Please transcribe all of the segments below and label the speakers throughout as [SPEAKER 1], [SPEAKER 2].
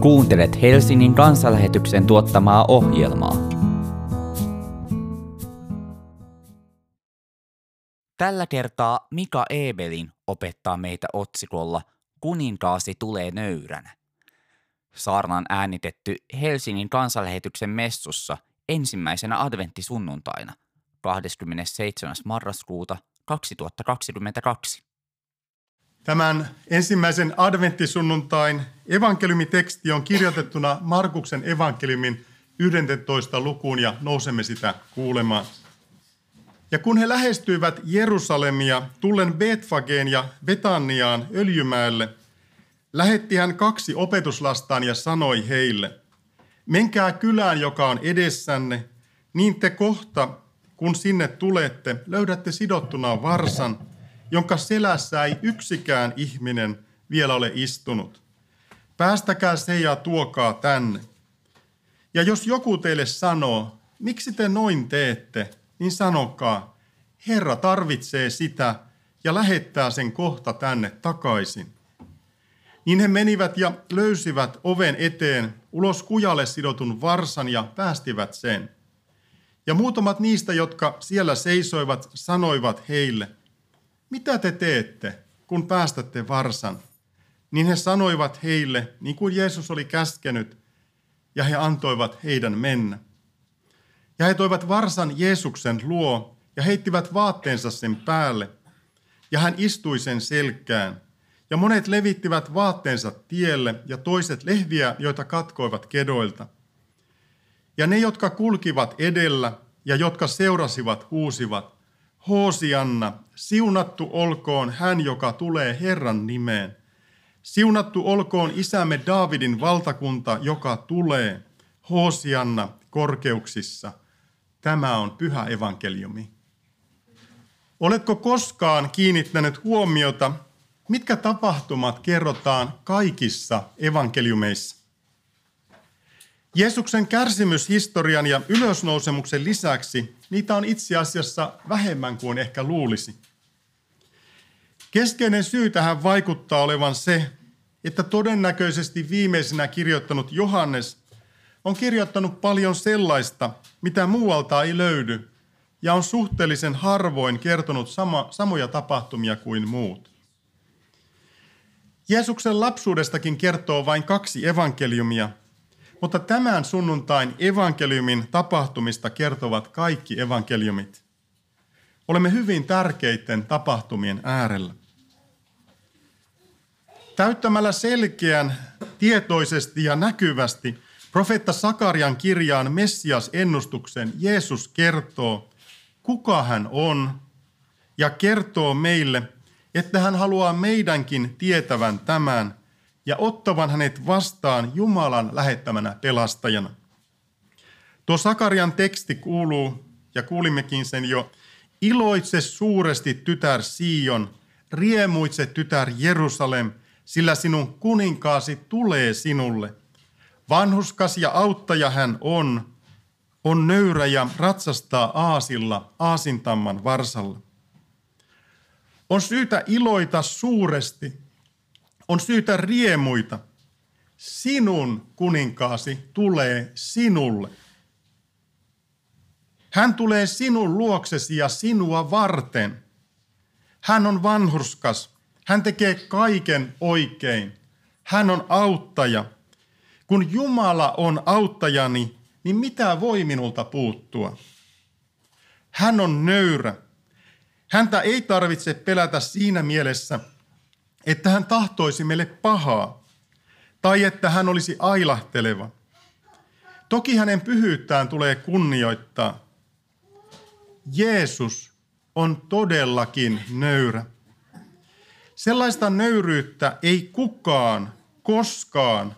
[SPEAKER 1] Kuuntelet Helsingin kansanlähetyksen tuottamaa ohjelmaa. Tällä kertaa Mika Ebelin opettaa meitä otsikolla Kuninkaasi tulee nöyränä. Saarnan äänitetty Helsingin kansanlähetyksen messussa ensimmäisenä adventtisunnuntaina 27. marraskuuta 2022.
[SPEAKER 2] Tämän ensimmäisen adventtisunnuntain evankeliumiteksti on kirjoitettuna Markuksen evankeliumin 11. lukuun ja nousemme sitä kuulemaan. Ja kun he lähestyivät Jerusalemia tullen Betfageen ja Betaniaan Öljymäelle, lähetti hän kaksi opetuslastaan ja sanoi heille, menkää kylään, joka on edessänne, niin te kohta, kun sinne tulette, löydätte sidottuna varsan – jonka selässä ei yksikään ihminen vielä ole istunut. Päästäkää se ja tuokaa tänne. Ja jos joku teille sanoo, miksi te noin teette, niin sanokaa, Herra tarvitsee sitä ja lähettää sen kohta tänne takaisin. Niin he menivät ja löysivät oven eteen ulos kujalle sidotun varsan ja päästivät sen. Ja muutamat niistä, jotka siellä seisoivat, sanoivat heille – mitä te teette, kun päästätte varsan? Niin he sanoivat heille, niin kuin Jeesus oli käskenyt, ja he antoivat heidän mennä. Ja he toivat varsan Jeesuksen luo ja heittivät vaatteensa sen päälle, ja hän istui sen selkään. Ja monet levittivät vaatteensa tielle ja toiset lehviä, joita katkoivat kedoilta. Ja ne, jotka kulkivat edellä ja jotka seurasivat, huusivat, Hoosianna, siunattu olkoon hän, joka tulee Herran nimeen. Siunattu olkoon isämme Daavidin valtakunta, joka tulee. Hoosianna korkeuksissa. Tämä on pyhä evankeliumi. Oletko koskaan kiinnittänyt huomiota, mitkä tapahtumat kerrotaan kaikissa evankeliumeissa? Jeesuksen kärsimyshistorian ja ylösnousemuksen lisäksi niitä on itse asiassa vähemmän kuin ehkä luulisi. Keskeinen syy tähän vaikuttaa olevan se, että todennäköisesti viimeisenä kirjoittanut Johannes on kirjoittanut paljon sellaista, mitä muualta ei löydy, ja on suhteellisen harvoin kertonut sama, samoja tapahtumia kuin muut. Jeesuksen lapsuudestakin kertoo vain kaksi evankeliumia, mutta tämän sunnuntain evankeliumin tapahtumista kertovat kaikki evankeliumit. Olemme hyvin tärkeiden tapahtumien äärellä. Täyttämällä selkeän, tietoisesti ja näkyvästi profeetta Sakarian kirjaan Messias-ennustuksen Jeesus kertoo, kuka hän on, ja kertoo meille, että hän haluaa meidänkin tietävän tämän ja ottavan hänet vastaan Jumalan lähettämänä pelastajana. Tuo Sakarian teksti kuuluu, ja kuulimmekin sen jo, iloitse suuresti tytär Sion, riemuitse tytär Jerusalem, sillä sinun kuninkaasi tulee sinulle. Vanhuskas ja auttaja hän on, on nöyrä ja ratsastaa aasilla aasintamman varsalla. On syytä iloita suuresti, on syytä riemuita. Sinun kuninkaasi tulee sinulle. Hän tulee sinun luoksesi ja sinua varten. Hän on vanhurskas. Hän tekee kaiken oikein. Hän on auttaja. Kun Jumala on auttajani, niin mitä voi minulta puuttua? Hän on nöyrä. Häntä ei tarvitse pelätä siinä mielessä, että hän tahtoisi meille pahaa tai että hän olisi ailahteleva. Toki hänen pyhyyttään tulee kunnioittaa. Jeesus on todellakin nöyrä. Sellaista nöyryyttä ei kukaan koskaan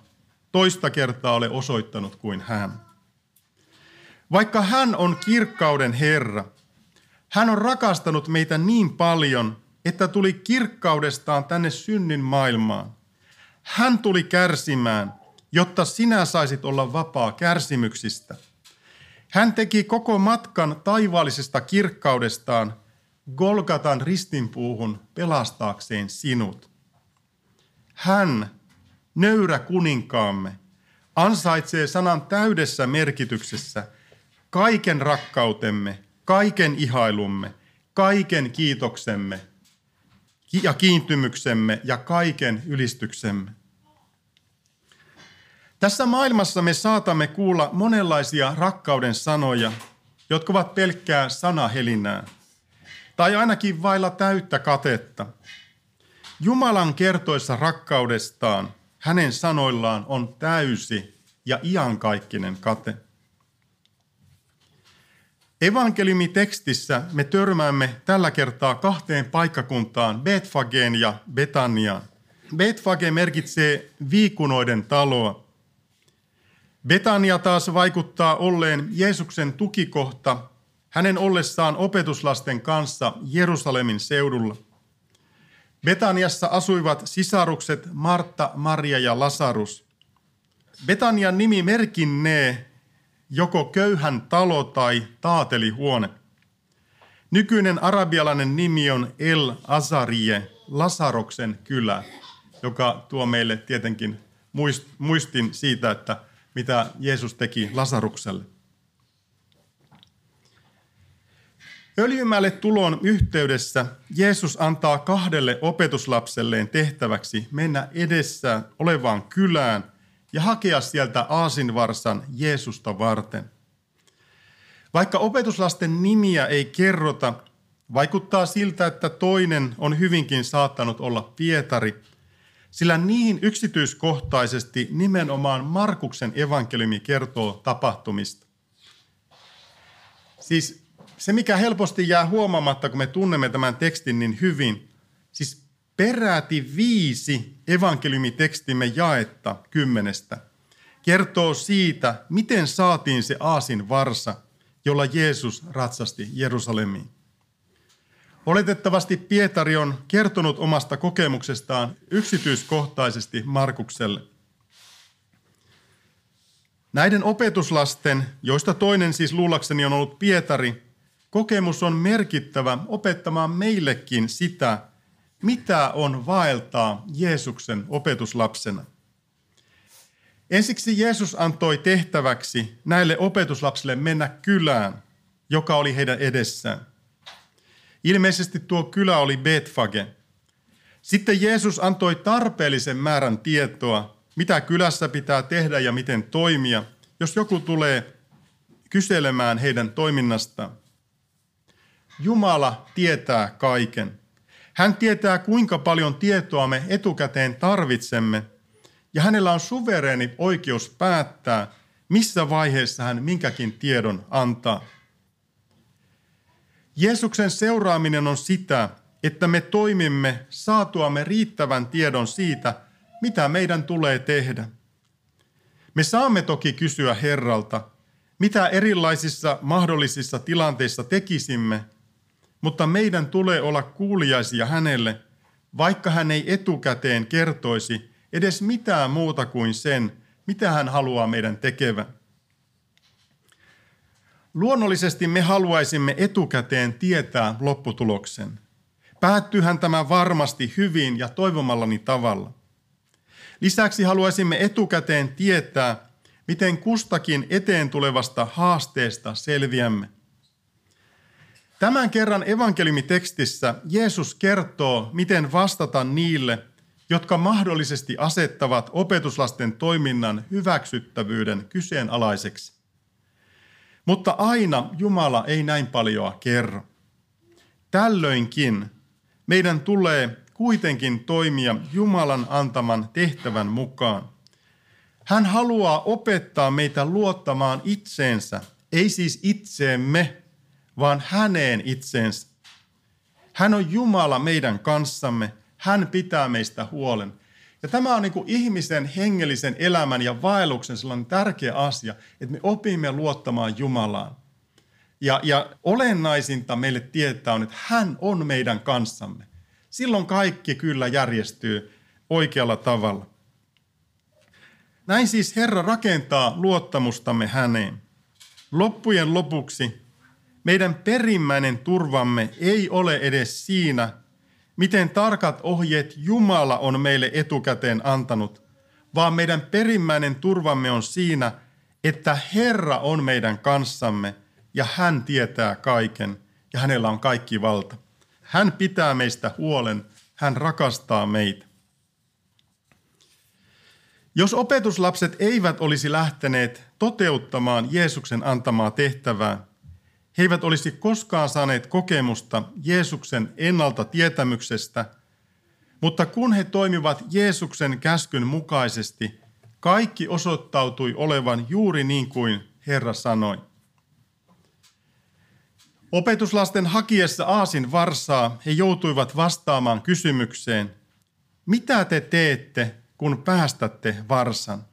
[SPEAKER 2] toista kertaa ole osoittanut kuin hän. Vaikka hän on kirkkauden Herra, hän on rakastanut meitä niin paljon, että tuli kirkkaudestaan tänne synnin maailmaan. Hän tuli kärsimään, jotta sinä saisit olla vapaa kärsimyksistä. Hän teki koko matkan taivaallisesta kirkkaudestaan Golgatan ristinpuuhun pelastaakseen sinut. Hän, nöyrä kuninkaamme, ansaitsee sanan täydessä merkityksessä kaiken rakkautemme, kaiken ihailumme, kaiken kiitoksemme ja kiintymyksemme ja kaiken ylistyksemme. Tässä maailmassa me saatamme kuulla monenlaisia rakkauden sanoja, jotka ovat pelkkää sanahelinää, tai ainakin vailla täyttä katetta. Jumalan kertoissa rakkaudestaan hänen sanoillaan on täysi ja iankaikkinen kate. Evankeliumitekstissä me törmäämme tällä kertaa kahteen paikkakuntaan, Betfageen ja Betaniaan. Betfage merkitsee viikunoiden taloa. Betania taas vaikuttaa olleen Jeesuksen tukikohta hänen ollessaan opetuslasten kanssa Jerusalemin seudulla. Betaniassa asuivat sisarukset Martta, Maria ja Lasarus. Betanian nimi merkinnee joko köyhän talo tai taatelihuone. Nykyinen arabialainen nimi on El Azarie, Lasaroksen kylä, joka tuo meille tietenkin muistin siitä, että mitä Jeesus teki Lasarukselle. Öljymäelle tulon yhteydessä Jeesus antaa kahdelle opetuslapselleen tehtäväksi mennä edessä olevaan kylään ja hakea sieltä aasinvarsan Jeesusta varten. Vaikka opetuslasten nimiä ei kerrota, vaikuttaa siltä, että toinen on hyvinkin saattanut olla Pietari, sillä niin yksityiskohtaisesti nimenomaan Markuksen evankeliumi kertoo tapahtumista. Siis se, mikä helposti jää huomaamatta, kun me tunnemme tämän tekstin niin hyvin, siis peräti viisi evankeliumitekstimme jaetta kymmenestä kertoo siitä, miten saatiin se aasin varsa, jolla Jeesus ratsasti Jerusalemiin. Oletettavasti Pietari on kertonut omasta kokemuksestaan yksityiskohtaisesti Markukselle. Näiden opetuslasten, joista toinen siis luulakseni on ollut Pietari, kokemus on merkittävä opettamaan meillekin sitä, mitä on vaeltaa Jeesuksen opetuslapsena. Ensiksi Jeesus antoi tehtäväksi näille opetuslapsille mennä kylään, joka oli heidän edessään. Ilmeisesti tuo kylä oli Betfage. Sitten Jeesus antoi tarpeellisen määrän tietoa, mitä kylässä pitää tehdä ja miten toimia, jos joku tulee kyselemään heidän toiminnastaan. Jumala tietää kaiken. Hän tietää, kuinka paljon tietoa me etukäteen tarvitsemme, ja hänellä on suvereeni oikeus päättää, missä vaiheessa hän minkäkin tiedon antaa. Jeesuksen seuraaminen on sitä, että me toimimme saatuamme riittävän tiedon siitä, mitä meidän tulee tehdä. Me saamme toki kysyä Herralta, mitä erilaisissa mahdollisissa tilanteissa tekisimme, mutta meidän tulee olla kuuliaisia hänelle, vaikka hän ei etukäteen kertoisi edes mitään muuta kuin sen, mitä hän haluaa meidän tekevän. Luonnollisesti me haluaisimme etukäteen tietää lopputuloksen. Päättyyhän tämä varmasti hyvin ja toivomallani tavalla. Lisäksi haluaisimme etukäteen tietää, miten kustakin eteen tulevasta haasteesta selviämme. Tämän kerran evankeliumitekstissä Jeesus kertoo, miten vastata niille, jotka mahdollisesti asettavat opetuslasten toiminnan hyväksyttävyyden kyseenalaiseksi. Mutta aina Jumala ei näin paljoa kerro. Tällöinkin meidän tulee kuitenkin toimia Jumalan antaman tehtävän mukaan. Hän haluaa opettaa meitä luottamaan itseensä, ei siis itseemme, vaan häneen itseensä. Hän on Jumala meidän kanssamme. Hän pitää meistä huolen. Ja tämä on niin kuin ihmisen hengellisen elämän ja vaelluksen sellainen tärkeä asia, että me opimme luottamaan Jumalaan. Ja, ja olennaisinta meille tietää on, että hän on meidän kanssamme. Silloin kaikki kyllä järjestyy oikealla tavalla. Näin siis Herra rakentaa luottamustamme häneen. Loppujen lopuksi meidän perimmäinen turvamme ei ole edes siinä, miten tarkat ohjeet Jumala on meille etukäteen antanut, vaan meidän perimmäinen turvamme on siinä, että Herra on meidän kanssamme ja hän tietää kaiken ja hänellä on kaikki valta. Hän pitää meistä huolen, hän rakastaa meitä. Jos opetuslapset eivät olisi lähteneet toteuttamaan Jeesuksen antamaa tehtävää, he eivät olisi koskaan saaneet kokemusta Jeesuksen ennalta tietämyksestä, mutta kun he toimivat Jeesuksen käskyn mukaisesti, kaikki osoittautui olevan juuri niin kuin Herra sanoi. Opetuslasten hakiessa Aasin varsaa he joutuivat vastaamaan kysymykseen, mitä te teette, kun päästätte varsan?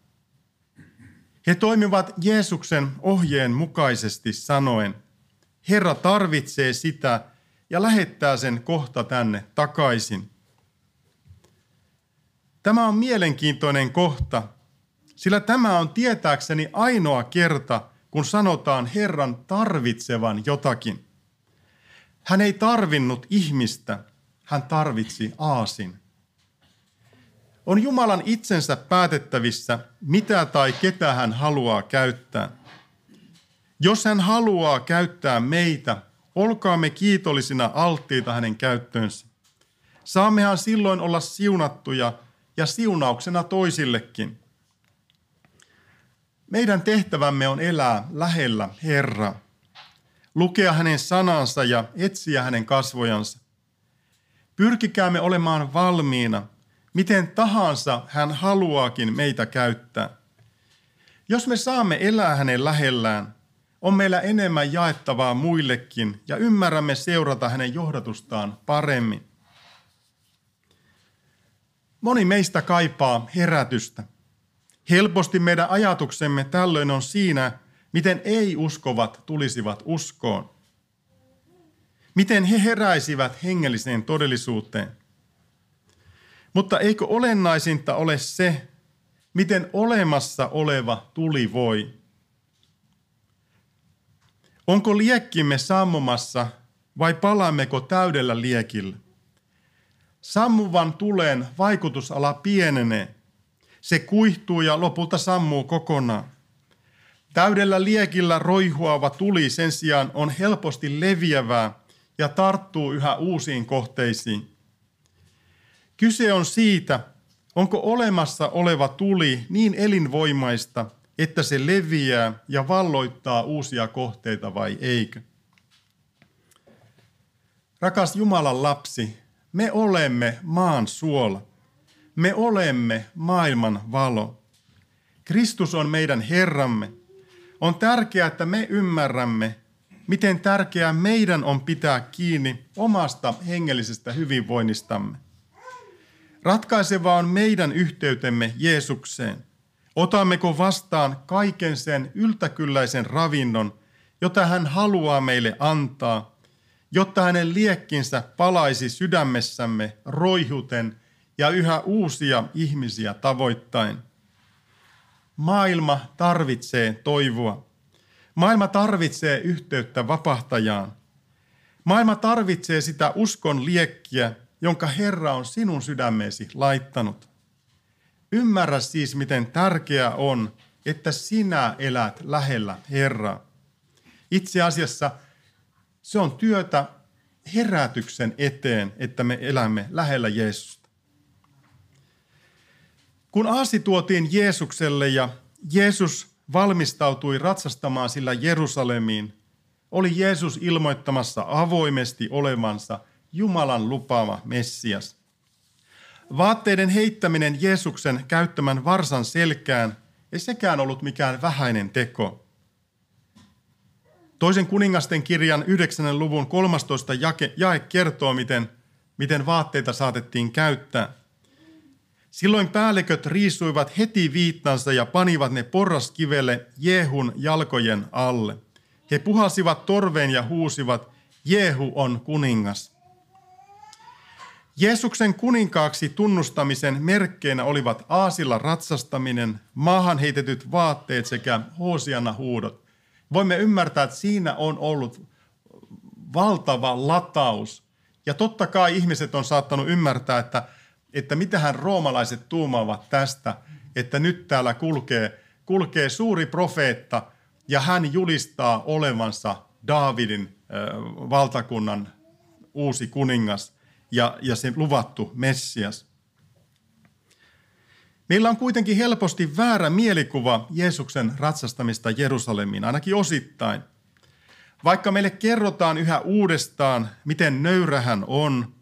[SPEAKER 2] He toimivat Jeesuksen ohjeen mukaisesti sanoen, Herra tarvitsee sitä ja lähettää sen kohta tänne takaisin. Tämä on mielenkiintoinen kohta, sillä tämä on tietääkseni ainoa kerta, kun sanotaan Herran tarvitsevan jotakin. Hän ei tarvinnut ihmistä, hän tarvitsi aasin. On Jumalan itsensä päätettävissä, mitä tai ketä hän haluaa käyttää. Jos hän haluaa käyttää meitä, olkaamme kiitollisina alttiita hänen käyttöönsä. Saammehan silloin olla siunattuja ja siunauksena toisillekin. Meidän tehtävämme on elää lähellä Herraa, lukea hänen sanansa ja etsiä hänen kasvojansa. Pyrkikäämme olemaan valmiina – miten tahansa hän haluaakin meitä käyttää. Jos me saamme elää hänen lähellään, on meillä enemmän jaettavaa muillekin ja ymmärrämme seurata hänen johdatustaan paremmin. Moni meistä kaipaa herätystä. Helposti meidän ajatuksemme tällöin on siinä, miten ei-uskovat tulisivat uskoon. Miten he heräisivät hengelliseen todellisuuteen. Mutta eikö olennaisinta ole se, miten olemassa oleva tuli voi? Onko liekkimme sammumassa vai palaammeko täydellä liekillä? Sammuvan tulen vaikutusala pienenee. Se kuihtuu ja lopulta sammuu kokonaan. Täydellä liekillä roihuava tuli sen sijaan on helposti leviävää ja tarttuu yhä uusiin kohteisiin. Kyse on siitä, onko olemassa oleva tuli niin elinvoimaista, että se leviää ja valloittaa uusia kohteita vai eikö? Rakas Jumalan lapsi, me olemme maan suola. Me olemme maailman valo. Kristus on meidän Herramme. On tärkeää, että me ymmärrämme, miten tärkeää meidän on pitää kiinni omasta hengellisestä hyvinvoinnistamme. Ratkaisevaa on meidän yhteytemme Jeesukseen. Otammeko vastaan kaiken sen yltäkylläisen ravinnon, jota hän haluaa meille antaa, jotta hänen liekkinsä palaisi sydämessämme roihuten ja yhä uusia ihmisiä tavoittain. Maailma tarvitsee toivoa. Maailma tarvitsee yhteyttä vapahtajaan. Maailma tarvitsee sitä uskon liekkiä, jonka Herra on sinun sydämeesi laittanut. Ymmärrä siis, miten tärkeää on, että sinä elät lähellä Herraa. Itse asiassa se on työtä herätyksen eteen, että me elämme lähellä Jeesusta. Kun aasi tuotiin Jeesukselle ja Jeesus valmistautui ratsastamaan sillä Jerusalemiin, oli Jeesus ilmoittamassa avoimesti olevansa Jumalan lupaama Messias. Vaatteiden heittäminen Jeesuksen käyttämän varsan selkään ei sekään ollut mikään vähäinen teko. Toisen kuningasten kirjan 9. luvun 13 jake, jae kertoo, miten, miten vaatteita saatettiin käyttää. Silloin päälliköt riisuivat heti viittansa ja panivat ne porraskivelle Jehun jalkojen alle. He puhasivat torveen ja huusivat, Jehu on kuningas. Jeesuksen kuninkaaksi tunnustamisen merkkeinä olivat aasilla ratsastaminen, maahan heitetyt vaatteet sekä hoosiana huudot. Voimme ymmärtää, että siinä on ollut valtava lataus. Ja totta kai ihmiset on saattanut ymmärtää, että, että mitähän roomalaiset tuumaavat tästä, että nyt täällä kulkee, kulkee suuri profeetta ja hän julistaa olevansa Daavidin äh, valtakunnan uusi kuningas ja, ja se luvattu Messias. Meillä on kuitenkin helposti väärä mielikuva Jeesuksen ratsastamista Jerusalemiin, ainakin osittain. Vaikka meille kerrotaan yhä uudestaan, miten nöyrä hän on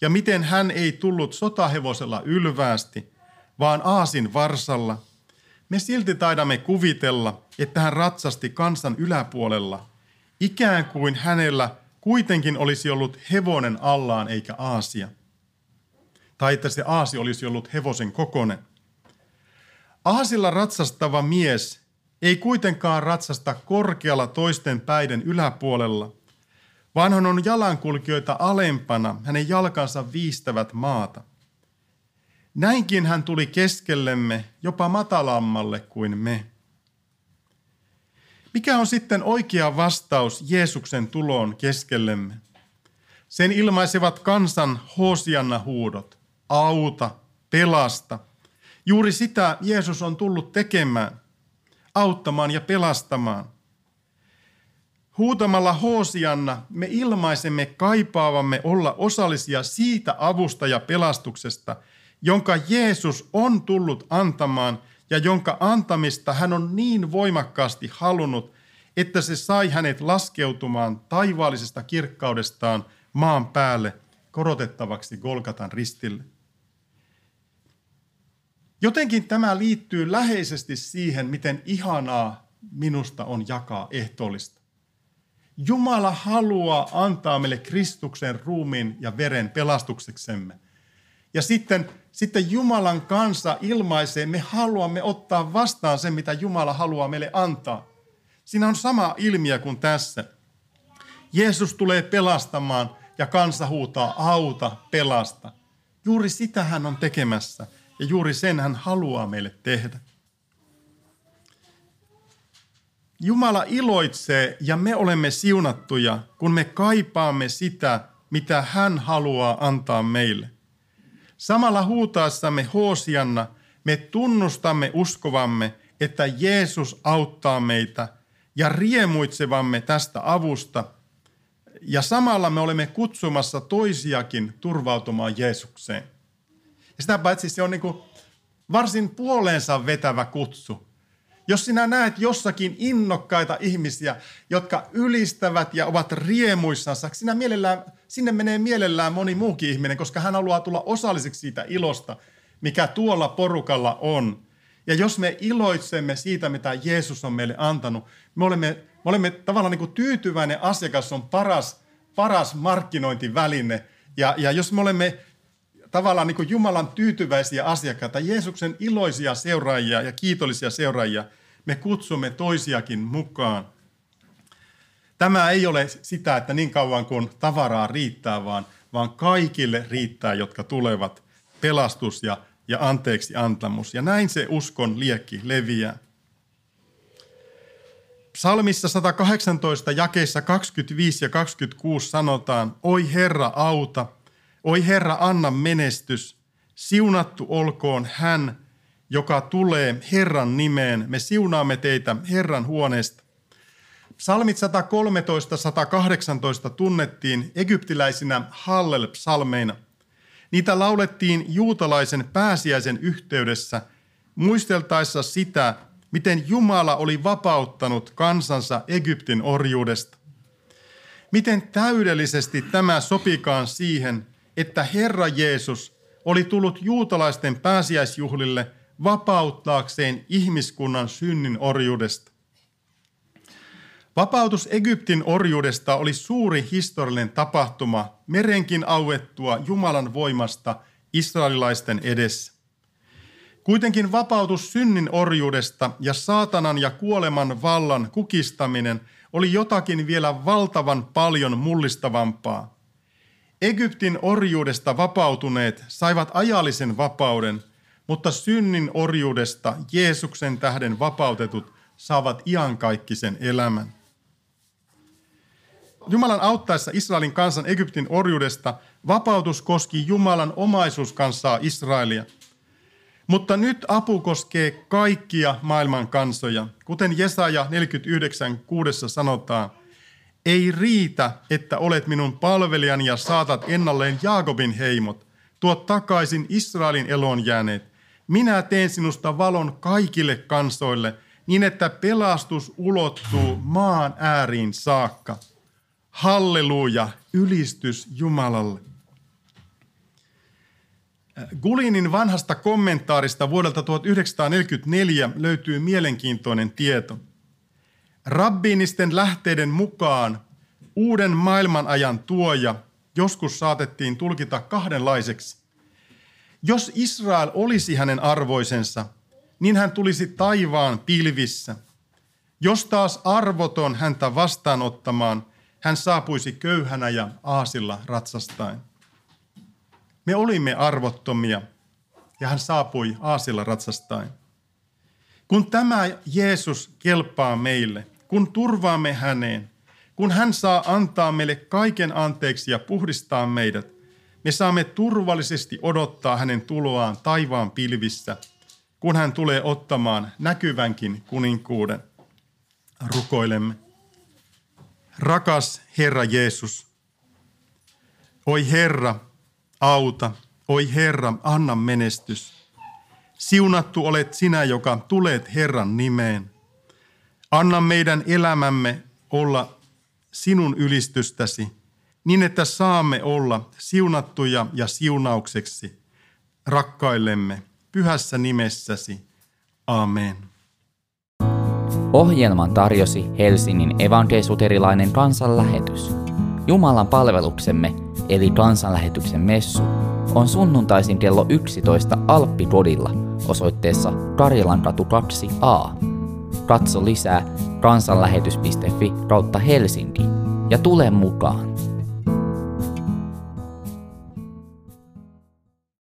[SPEAKER 2] ja miten hän ei tullut sotahevosella ylväästi, vaan aasin varsalla, me silti taidamme kuvitella, että hän ratsasti kansan yläpuolella, ikään kuin hänellä kuitenkin olisi ollut hevonen allaan eikä aasia. Tai että se aasi olisi ollut hevosen kokonen. Aasilla ratsastava mies ei kuitenkaan ratsasta korkealla toisten päiden yläpuolella, vaan hän on jalankulkijoita alempana, hänen jalkansa viistävät maata. Näinkin hän tuli keskellemme jopa matalammalle kuin me. Mikä on sitten oikea vastaus Jeesuksen tuloon keskellemme? Sen ilmaisevat kansan hosianna huudot. Auta, pelasta. Juuri sitä Jeesus on tullut tekemään. Auttamaan ja pelastamaan. Huutamalla Hosianna me ilmaisemme kaipaavamme olla osallisia siitä avusta ja pelastuksesta, jonka Jeesus on tullut antamaan – ja jonka antamista hän on niin voimakkaasti halunnut, että se sai hänet laskeutumaan taivaallisesta kirkkaudestaan maan päälle korotettavaksi Golgatan ristille. Jotenkin tämä liittyy läheisesti siihen, miten ihanaa minusta on jakaa ehtoollista. Jumala haluaa antaa meille Kristuksen ruumiin ja veren pelastukseksemme. Ja sitten sitten Jumalan kanssa ilmaisee, me haluamme ottaa vastaan sen, mitä Jumala haluaa meille antaa. Siinä on sama ilmiö kuin tässä. Jeesus tulee pelastamaan ja kansa huutaa auta, pelasta. Juuri sitä hän on tekemässä ja juuri sen hän haluaa meille tehdä. Jumala iloitsee ja me olemme siunattuja, kun me kaipaamme sitä, mitä hän haluaa antaa meille. Samalla huutaessamme Hoosianna me tunnustamme uskovamme, että Jeesus auttaa meitä ja riemuitsevamme tästä avusta. Ja samalla me olemme kutsumassa toisiakin turvautumaan Jeesukseen. Ja sitä paitsi se on niin kuin varsin puoleensa vetävä kutsu. Jos sinä näet jossakin innokkaita ihmisiä, jotka ylistävät ja ovat riemuissansa, sinä mielellään sinne menee mielellään moni muukin ihminen, koska hän haluaa tulla osalliseksi siitä ilosta, mikä tuolla porukalla on. Ja jos me iloitsemme siitä, mitä Jeesus on meille antanut, me olemme, me olemme tavallaan niin kuin tyytyväinen asiakas on paras, paras markkinointiväline. Ja, ja jos me olemme tavallaan niin kuin Jumalan tyytyväisiä asiakkaita, Jeesuksen iloisia seuraajia ja kiitollisia seuraajia, me kutsumme toisiakin mukaan. Tämä ei ole sitä, että niin kauan kuin tavaraa riittää, vaan, vaan kaikille riittää, jotka tulevat pelastus ja, ja anteeksi antamus. Ja näin se uskon liekki leviää. Psalmissa 118 jakeissa 25 ja 26 sanotaan, Oi Herra auta, oi Herra anna menestys, siunattu olkoon hän, joka tulee Herran nimeen. Me siunaamme teitä Herran huoneesta. Psalmit 113-118 tunnettiin egyptiläisinä Hallel-psalmeina. Niitä laulettiin juutalaisen pääsiäisen yhteydessä muisteltaessa sitä, miten Jumala oli vapauttanut kansansa Egyptin orjuudesta. Miten täydellisesti tämä sopikaan siihen, että Herra Jeesus oli tullut juutalaisten pääsiäisjuhlille vapauttaakseen ihmiskunnan synnin orjuudesta. Vapautus Egyptin orjuudesta oli suuri historiallinen tapahtuma merenkin auettua Jumalan voimasta israelilaisten edessä. Kuitenkin vapautus synnin orjuudesta ja saatanan ja kuoleman vallan kukistaminen oli jotakin vielä valtavan paljon mullistavampaa. Egyptin orjuudesta vapautuneet saivat ajallisen vapauden, mutta synnin orjuudesta Jeesuksen tähden vapautetut saavat iankaikkisen elämän. Jumalan auttaessa Israelin kansan Egyptin orjuudesta vapautus koski Jumalan omaisuuskansaa Israelia. Mutta nyt apu koskee kaikkia maailman kansoja. Kuten Jesaja 49.6 sanotaan, ei riitä, että olet minun palvelijani ja saatat ennalleen Jaakobin heimot. Tuo takaisin Israelin eloon jääneet. Minä teen sinusta valon kaikille kansoille, niin että pelastus ulottuu maan ääriin saakka. Halleluja, ylistys Jumalalle. Gulinin vanhasta kommentaarista vuodelta 1944 löytyy mielenkiintoinen tieto. Rabbiinisten lähteiden mukaan uuden maailmanajan tuoja joskus saatettiin tulkita kahdenlaiseksi. Jos Israel olisi hänen arvoisensa, niin hän tulisi taivaan pilvissä. Jos taas arvoton häntä vastaanottamaan, hän saapuisi köyhänä ja aasilla ratsastain. Me olimme arvottomia ja hän saapui aasilla ratsastain. Kun tämä Jeesus kelpaa meille, kun turvaamme häneen, kun hän saa antaa meille kaiken anteeksi ja puhdistaa meidät, me saamme turvallisesti odottaa hänen tuloaan taivaan pilvissä, kun hän tulee ottamaan näkyvänkin kuninkuuden. Rukoilemme. Rakas Herra Jeesus, oi Herra, auta, oi Herra, anna menestys. Siunattu olet sinä, joka tulet Herran nimeen. Anna meidän elämämme olla sinun ylistystäsi, niin että saamme olla siunattuja ja siunaukseksi rakkaillemme pyhässä nimessäsi. Amen.
[SPEAKER 1] Ohjelman tarjosi Helsingin evankeisuterilainen kansanlähetys. Jumalan palveluksemme eli kansanlähetyksen messu on sunnuntaisin kello 11 Alppipodilla osoitteessa Karjalankatu 2a. Katso lisää kansanlähetys.fi kautta Helsinki ja tule mukaan.